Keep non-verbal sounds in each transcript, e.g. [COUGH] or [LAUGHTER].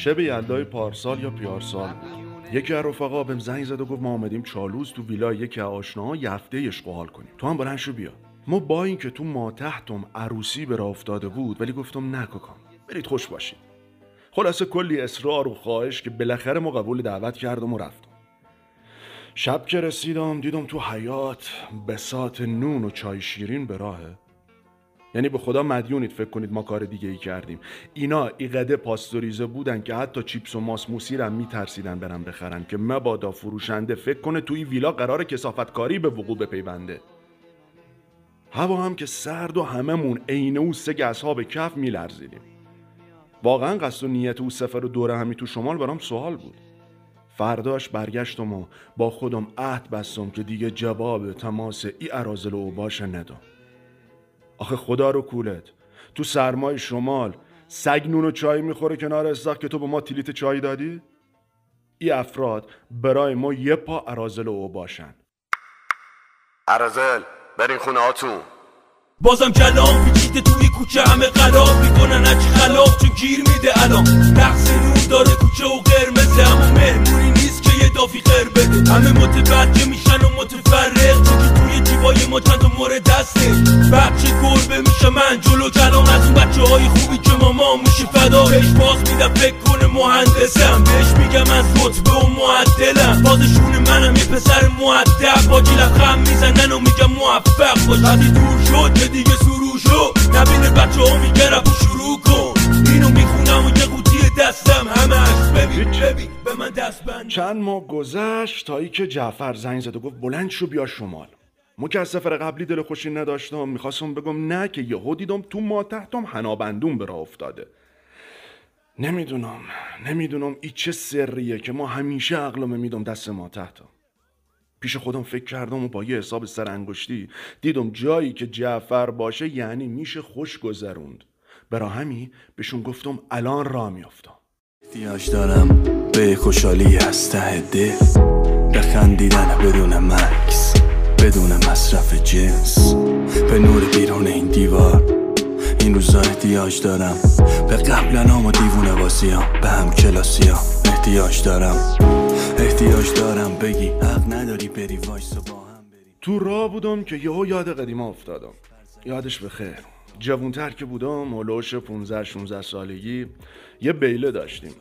شب یلدای پارسال یا پیارسال؟ بود یکی از رفقا بهم زنگ زد و گفت ما آمدیم چالوز تو ویلا یکی از آشناها یه هفته اشغال کنیم. تو هم بلند شو بیا. ما با اینکه تو ما تحتم عروسی به افتاده بود ولی گفتم نککام برید خوش باشید. خلاصه کلی اصرار و خواهش که بالاخره ما قبول دعوت کردم و رفتم. شب که رسیدم دیدم تو حیات بسات نون و چای شیرین به راهه. یعنی به خدا مدیونید فکر کنید ما کار دیگه ای کردیم. اینا ایقده پاستوریزه بودن که حتی چیپس و ماس موسیر هم میترسیدن برن بخرن که مبادا فروشنده فکر کنه توی ویلا قرار کسافت به وقوع بپیونده. هوا هم که سرد و هممون عین او سه گزها به کف میلرزیدیم. واقعا قصد و نیت او سفر و دوره همی تو شمال برام سوال بود. فرداش برگشتم و با خودم عهد بستم که دیگه جواب تماس ای ارازل و باشه ندم. آخه خدا رو کولت. تو سرمای شمال سگ نون و چای می‌خوره کنار استاخ که تو به ما تیلیت چای دادی؟ ای افراد برای ما یه پا ارازل او باشن. ارازل برین خونه هاتون. بازم کلام پیچیده توی کوچه همه قلاب می‌کنن اچ خلاف چون گیر میده الان. نقص نور داره کوچه و قرمزه اما مهمونی نیست که یه دافی خیر بده. همه متبرکه میشن و متفرق. جیبای ما چند مورد دسته. بچه گربه میشه من جلو کلام از اون بچه های خوبی که ماما میشه فدا. بهش باز میدم فکر کنه مهندسم. بهش میگم از رتبه و معدلم. بازشون منم یه پسر معدب. با خم می‌زنن و میگم موفق باش. وقتی دور شد که دیگه سرو شد. نبینه بچه ها میگه رفت شروع کن. اینو می‌خونم و یه قوطی دستم. همش ببین ببین. به من دست بند. چند ماه گذشت تا که جعفر زنگ زد و گفت بلند شو بیا شمال. مو که از سفر قبلی دل خوشی نداشتم می‌خواستم بگم نه که یهو دیدم تو ما تحتم حنابندون به افتاده. نمی‌دونم نمی‌دونم ای چه سریه که ما همیشه عقلمه میدم دست ما تحتم. پیش خودم فکر کردم و با یه حساب سر انگشتی دیدم جایی که جعفر باشه یعنی میشه خوش گذروند. برا همی بهشون گفتم الان را میافتم. احتیاج دارم به خوشحالی از ته دل. بخندیدن بدون مکس بدون مصرف جنس. به نور بیرون این دیوار. این روزا احتیاج دارم. به قبل نام و دیوونه بازیام. به هم کلاسی احتیاج دارم. احتیاج دارم. بگی حق نداری بری وایس با هم بری تو راه بودم که یهو یاد قدیما افتادم. یادش بخیر جوونتر که بودم هلوش 15 16 سالگی یه بیله داشتیم.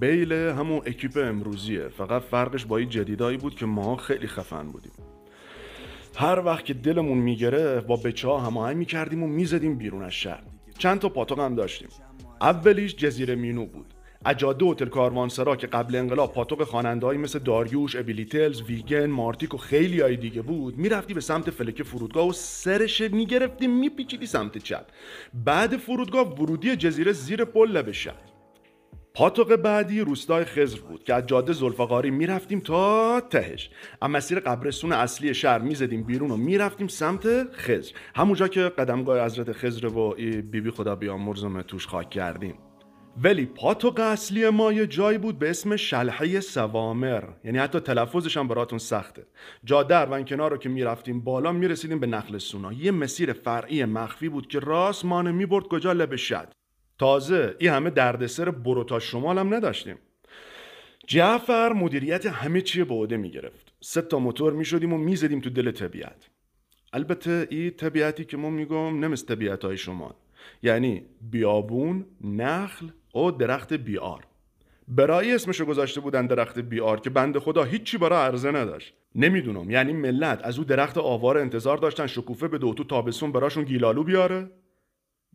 بیله همون اکیپ امروزیه. فقط فرقش با این جدیدایی بود که ما خیلی خفن بودیم. هر وقت که دلمون میگره با بچه ها هماهنگ می‌کردیم و می‌زدیم بیرون از شهر. چند تا پاتوق هم داشتیم. اولیش جزیره مینو بود. اجاده هتل کاروانسرا که قبل انقلاب پاتوق خوانندهایی مثل داریوش، ابیلیتلز، ویگن، مارتیک و خیلی های دیگه بود می‌رفتی به سمت فلک فرودگاه و سرش می‌گرفتی میپیچیدی سمت چپ. بعد فرودگاه ورودی جزیره زیر پل شهر. پاتوق بعدی روستای خزر بود که از جاده زلفقاری می‌رفتیم تا تهش. اما مسیر قبرستون اصلی شهر می‌زدیم بیرون و می‌رفتیم سمت خزر همونجا که قدمگاه حضرت خزر و بیبی بی خدا بیامرزم توش خاک کردیم. ولی پاتوق اصلی ما یه جایی بود به اسم شلحه سوامر. یعنی حتی تلفظش هم براتون سخته. جا در و کنار رو که می‌رفتیم بالا می‌رسیدیم به نخل سونا. یه مسیر فرعی مخفی بود که راست مانه می‌برد کجا؟ لب شد. تازه این همه دردسر برو شمال هم نداشتیم. جعفر مدیریت همه چی به عهده می‌گرفت. سه تا موتور می‌شدیم و می‌زدیم تو دل طبیعت. البته این طبیعتی که ما میگم نمیست طبیعت های شما یعنی بیابون نخل و درخت بیار. برای اسمشو گذاشته بودن درخت بیار که بند خدا هیچی برای عرضه نداشت. نمی‌دونم یعنی ملت از او درخت آوار انتظار داشتن شکوفه به دوتو تابستون براشون گیلالو بیاره؟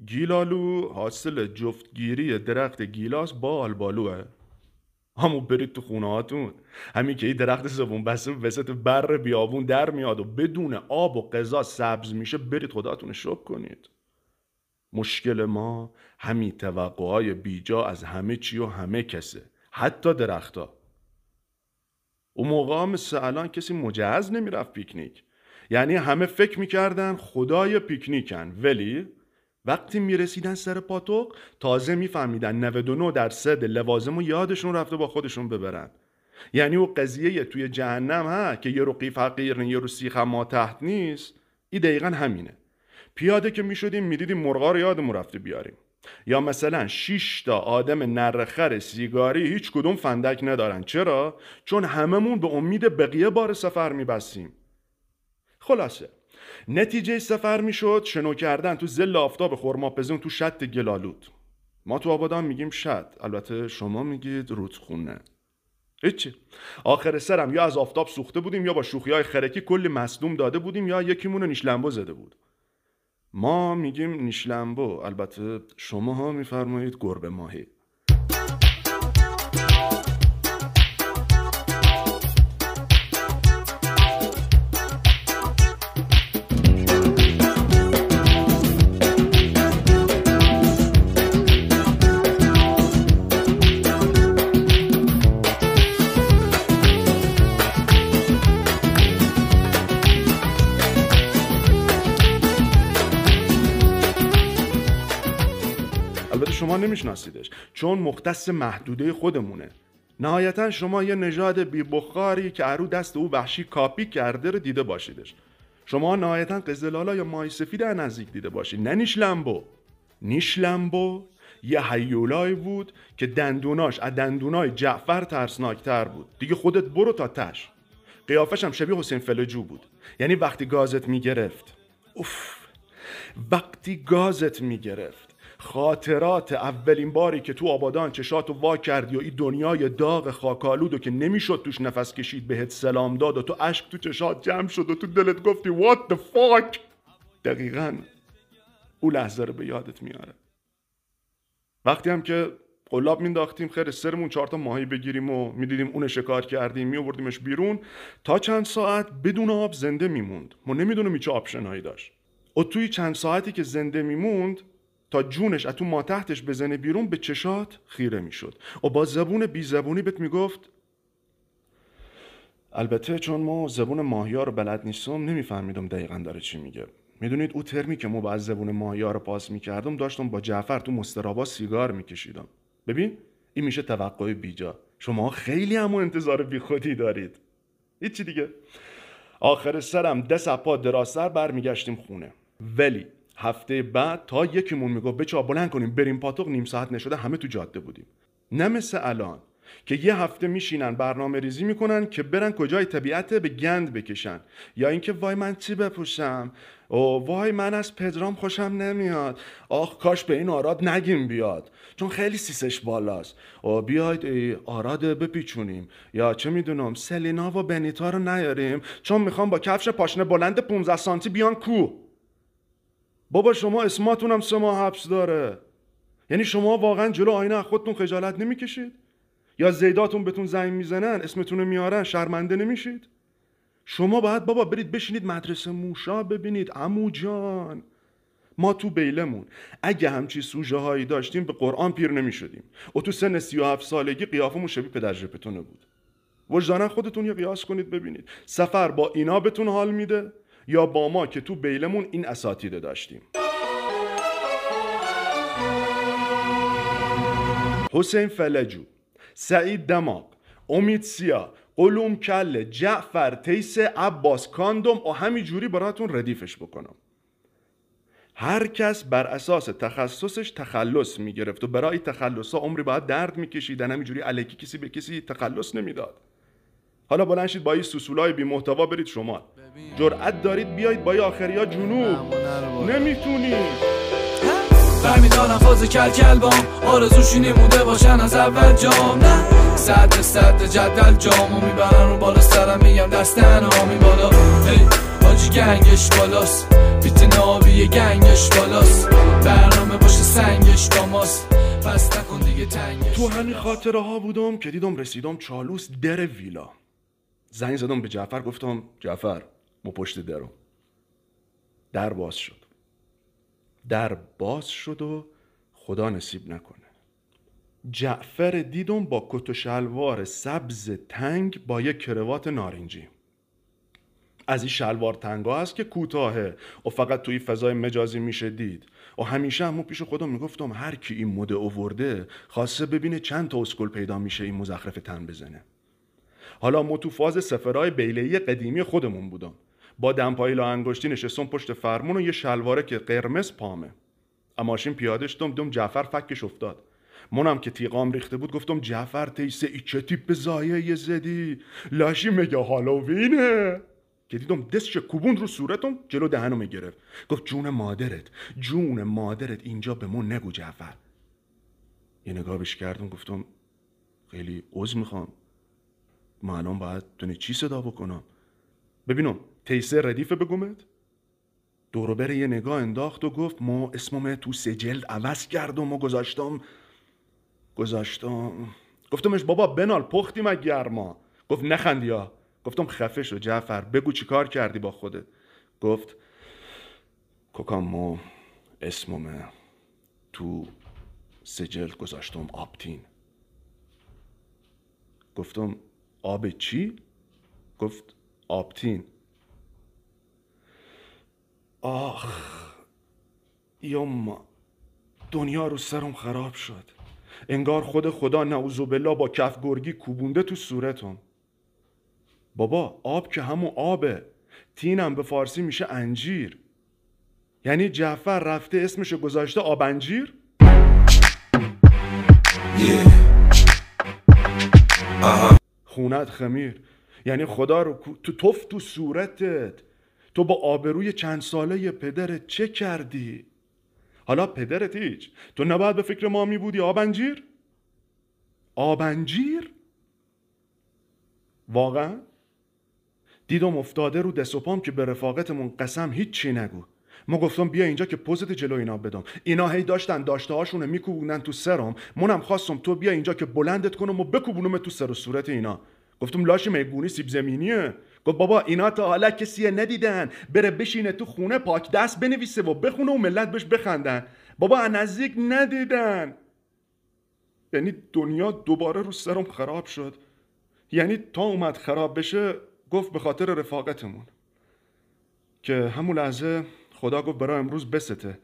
گیلالو حاصل جفتگیری درخت گیلاس با آلبالوه. همون برید تو خونه هاتون. همین که این درخت زبون بسته وسط بر بیابون در میاد و بدون آب و غذا سبز میشه برید خداتون شب کنید. مشکل ما همین توقعهای بیجا از همه چی و همه کسه حتی درختا اون موقع مثل الان کسی مجهز نمی‌رفت پیکنیک. یعنی همه فکر می‌کردن خدای پیکنیکن ولی وقتی می‌رسیدن سر پاتوق تازه میفهمیدن 99 درصد لوازم و یادشون رفته با خودشون ببرن. یعنی او قضیه توی جهنم ها که یه رو قیف حقیر یه رو سیخ ما تحت نیست این دقیقا همینه. پیاده که می‌شدیم می‌دیدیم مرغا رو یادمون رفته بیاریم. یا مثلا 6 تا آدم نرخر سیگاری هیچ کدوم فندک ندارن. چرا؟ چون هممون به امید بقیه بار سفر میبستیم. خلاصه. نتیجه سفر می‌شد شنو کردن تو زل آفتاب خرماپزون تو شط گلالود. ما تو آبادان میگیم شط البته شما میگید رودخونه. هیچی آخر سرم یا از آفتاب سوخته بودیم یا با شوخی های خرکی کلی مصدوم داده بودیم یا یکیمون رو نیشلمبو زده بود. ما میگیم نیشلمبو البته شما ها میفرمایید گربه ماهی. شما نمیشناسیدش چون مختص محدوده خودمونه. نهایتا شما یه نژاد بی بخاری که ارو دست او وحشی کاپی کرده رو دیده باشیدش. شما نهایتا قزلالا یا مای سفید نزدیک دیده باشید. نه نیشلمبو نیشلمبو یه هیولایی بود که دندوناش از دندونای جعفر ترسناکتر بود. دیگه خودت برو تا تش. قیافش هم شبیه حسین فلجو بود. یعنی وقتی گازت می‌گرفت. اوف. وقتی گازت می‌گرفت. خاطرات اولین باری که تو آبادان چشاتو وا کردی و این دنیای داغ خاکالودو که نمی‌شد توش نفس کشید بهت سلام داد و تو اشک تو چشات جمع شد و تو دلت گفتی what the fuck دقیقا او لحظه رو به یادت میاره. وقتی هم که قلاب مینداختیم خیر سرمون چهار تا ماهی بگیریم و می‌دیدیم اون شکار کردیم میوردیمش بیرون. تا چند ساعت بدون آب زنده میموند. ما نمی‌دونیم چه آپشنهایی داشت. و توی چند ساعتی که زنده میموند تا جونش از تو ما تحتش بزنه بیرون به چشات خیره می‌شد. و با زبون بی زبونی بهت می‌گفت البته چون ما زبون ماهیا رو بلد نیستم نمیفهمیدم دقیقا داره چی میگه. می‌دونید او ترمی که ما با زبون ماهیا رو پاس می‌کردم داشتم با جعفر تو مسترابا سیگار میکشیدم. ببین این میشه توقع بیجا. شما خیلی همون انتظار بیخودی دارید. هیچی دیگه. آخر سرم دست اپا دراستر برمیگشتیم خونه. ولی هفته بعد تا یکیمون می‌گفت بچه بلند کنیم بریم پاتوق نیم ساعت نشده همه تو جاده بودیم. نه مثل الان که یه هفته میشینن برنامه ریزی می‌کنن که برن کجای طبیعت به گند بکشن. یا اینکه وای من چی بپوشم؟ او وای من از پدرام خوشم نمیاد. آخ کاش به این آراد نگیم بیاد چون خیلی سیسش بالاست. و بیاید ای آراد بپیچونیم. یا چه می‌دونم سلینا و بنیتا رو نیاریم چون می‌خوام با کفش پاشنه بلند 15 سانتی بیان کو بابا شما اسماتون هم سه ماه حبس داره. یعنی شما واقعا جلو آینه خودتون خجالت نمی‌کشید؟ یا زیداتون بهتون زنگ می‌زنن اسمتون میارن شرمنده نمیشید؟ شما باید بابا برید بشینید مدرسه موشا ببینید. عمو جان ما تو بیلمون. اگه همچی سوژه هایی داشتیم به قرآن پیر نمی‌شدیم. و تو سن 37 سالگی قیافمون شبیه پدر ژپتونه بود. وجدانا خودتون یه قیاس کنید ببینید. سفر با اینا بهتون حال میده. یا با ما که تو بیلمون این اساتیده داشتیم. حسین فلجو سعید دماغ امید سیا قلوم کله جعفر تیس عباس کاندوم و همین جوری براتون ردیفش بکنم. هر کس بر اساس تخصصش تخلص می‌گرفت و برای تخلص ها عمری باید درد میکشیدن همینجوری علیکی کسی به کسی تخلص نمی‌داد. حالا بلند شید با این سوسولای بی محتوا برید شمال. جرأت دارید بیایید با آخری ها جنوب. نمی‌تونید برمیدارم فاز کل کل بام آرزوشی نموده باشن از اول جام. نه صد صد جدل جامو می‌برن رو بالا سرم میگم دست می بالا. هی حاجی گنگش بالاست. بیت نابی گنگش بالاست. برنامه باشه سنگش با ماست. پس نکن دیگه تنگش. تو همین خاطره ها بودم که دیدم رسیدم چالوس در ویلا. زنگ زدم به جعفر گفتم جعفر ما پشت درم در باز شد. در باز شد و خدا نصیب نکنه. جعفر دیدم با کت و شلوار سبز تنگ با یک کروات نارنجی. از این شلوار تنگا هست که کوتاهه و فقط توی فضای مجازی میشه دید. و همیشه همون پیش خودم می‌گفتم هر کی این مده اوورده خواسته ببینه چند تا اسکل پیدا میشه این مزخرف تن بزنه. حالا ما تو فاز سفرهای بیلهی قدیمی خودمون بودم. با دمپایی لا انگشتی نشستم پشت فرمون و یه شلواره که قرمز پامه. اما ماشین پیاده شدم دوم جعفر فکش افتاد. منم که تیقام ریخته بود گفتم جعفر تیسه ای چه تیپ زایه زدی؟ لاشی مگه هالووینه که دیدم دستش کوبون رو صورتم جلو دهنم گرفت گفت جون مادرت جون مادرت اینجا به من نگو جعفر. یه نگاهش کردم گفتم خیلی عوض می‌خوام. ما الان باید دونه چی صدا بکنم؟ ببینم تیسه ردیفه بگومت دورو بره یه نگاه انداخت و گفت ما اسمم تو سجل عوض کردم و گذاشتم. گذاشتم. گفتمش بابا بنال پختیم گرما؟ گفت نخندیا گفتم خفه شو جعفر بگو چی کار کردی با خودت. گفت کوکام مو اسمم تو سجل گذاشتم آبتین. گفتم آب چی؟ گفت آبتین. آخ یما دنیا رو سرم خراب شد. انگار خود خدا نعوذ بالله با کف گرگی کوبونده تو صورتم. بابا آب که همون آبه. تینم به فارسی میشه انجیر. یعنی جعفر رفته اسمشو گذاشته آب انجیر خونت خمیر. یعنی خدا رو تو توف تو صورتت. تو با آبروی چند ساله پدرت چه کردی؟ حالا پدرت هیچ تو نباید به فکر ما می بودی آبنجیر؟ آبنجیر؟ واقعا؟ دیدم افتاده رو دست و پام که به رفاقتمون قسم هیچ چی نگو ما گفتم بیا اینجا که پوزت جلو اینا بدم اینا هی داشتن داشته هاشونو میکوبونن تو سرم منم خواستم تو بیا اینجا که بلندت کنم و بکوبونم تو سر و صورت اینا گفتم لاش میگونی سیب زمینیه گفت بابا اینا تا حالا کسی ندیدن. بره بشینه تو خونه پاک دست بنویسه و بخونه و ملت بهش بخندن. بابا نزدیک ندیدن. یعنی دنیا دوباره رو سرم خراب شد. یعنی تا اومد خراب بشه گفت به خاطر رفاقتمون. که همون لحظه خدا گفت برای امروز بسته.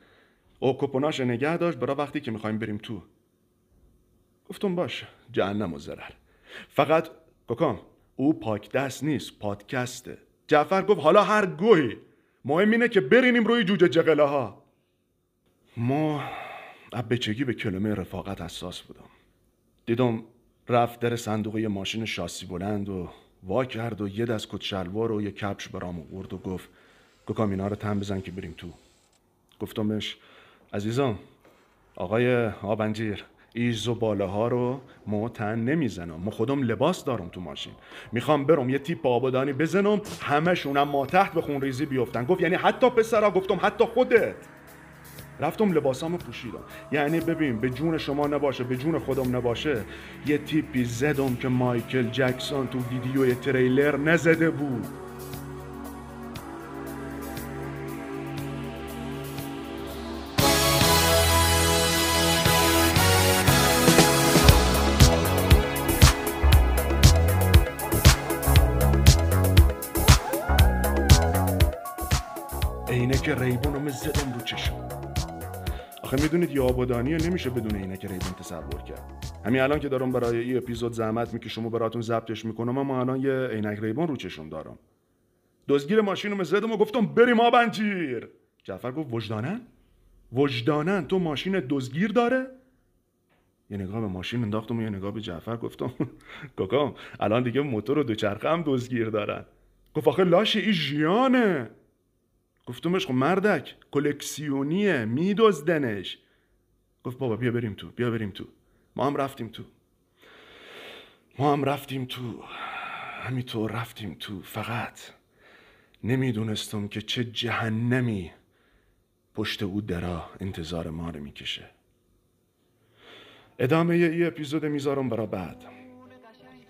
او کپوناش نگه داشت برای وقتی که می‌خوایم بریم تو. گفتم باش جهنم و زرر فقط ککام او پاک نیست پادکسته. جعفر گفت حالا هر گوهی مهم اینه که برینیم روی جوجه جغله ها ما اب بچگی به کلمه رفاقت حساس بودم. دیدم رفت در صندوق ماشین شاسی بلند و وا کرد و یه دست کت شلوار و یه کپش برام آورد و گفت گکام اینا رو تن بزن که بریم تو. گفتمش عزیزم آقای آبنجیر. ایزو باله ها رو ما تن نمی‌زنم. ما خودم لباس دارم تو ماشین. می‌خوام برم یه تیپ آبادانی بزنم همشونم ما تحت به خون ریزی بیفتن. گفت یعنی حتی پسرا گفتم حتی خودت. رفتم لباسامو پوشیدم. یعنی ببین به جون شما نباشه به جون خودم نباشه. یه تیپی زدم که مایکل جکسون تو ویدیوی تریلر نزده بود. عینک ریبونم زدم رو چشم. آخه می‌دونید یه آبادانی نمیشه بدون عینک ریبون تصور کرد. همین الان که دارم برای این اپیزود زحمت می‌کشم و براتون ضبطش می‌کنم اما الان یه عینک ریبون رو چشم دارم. دزگیر ماشینم زدم و گفتم بریم آبنجیر جعفر گفت وجدانن؟ وجدانن. تو ماشین دزگیر داره؟ یه نگاه به ماشین انداختم و یه نگاه به جعفر گفتم [LAUGHS] کاکام الان دیگه موتور و دوچرخه هم دزگیر دارن. گفت آخه لاش ای ژیانه. گفتمش خب مردک کلکسیونیه میدزدنش. گفت بابا بیا بریم تو بیا بریم تو. ما هم رفتیم تو. ما هم رفتیم تو. همینطور رفتیم تو. فقط نمی‌دونستم که چه جهنمی پشت او درا انتظار ما رو می‌کشه. ادامه ای اپیزود می‌ذارم برا بعد.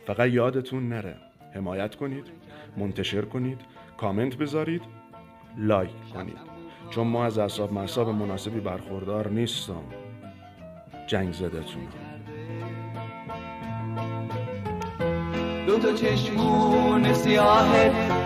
فقط یادتون نره. حمایت کنید منتشر کنید کامنت بذارید. لایک کنید. چون ما از اصاب مصاب مناسبی برخوردار نیستم. جنگ زدتون دو تا چشمون سیاهت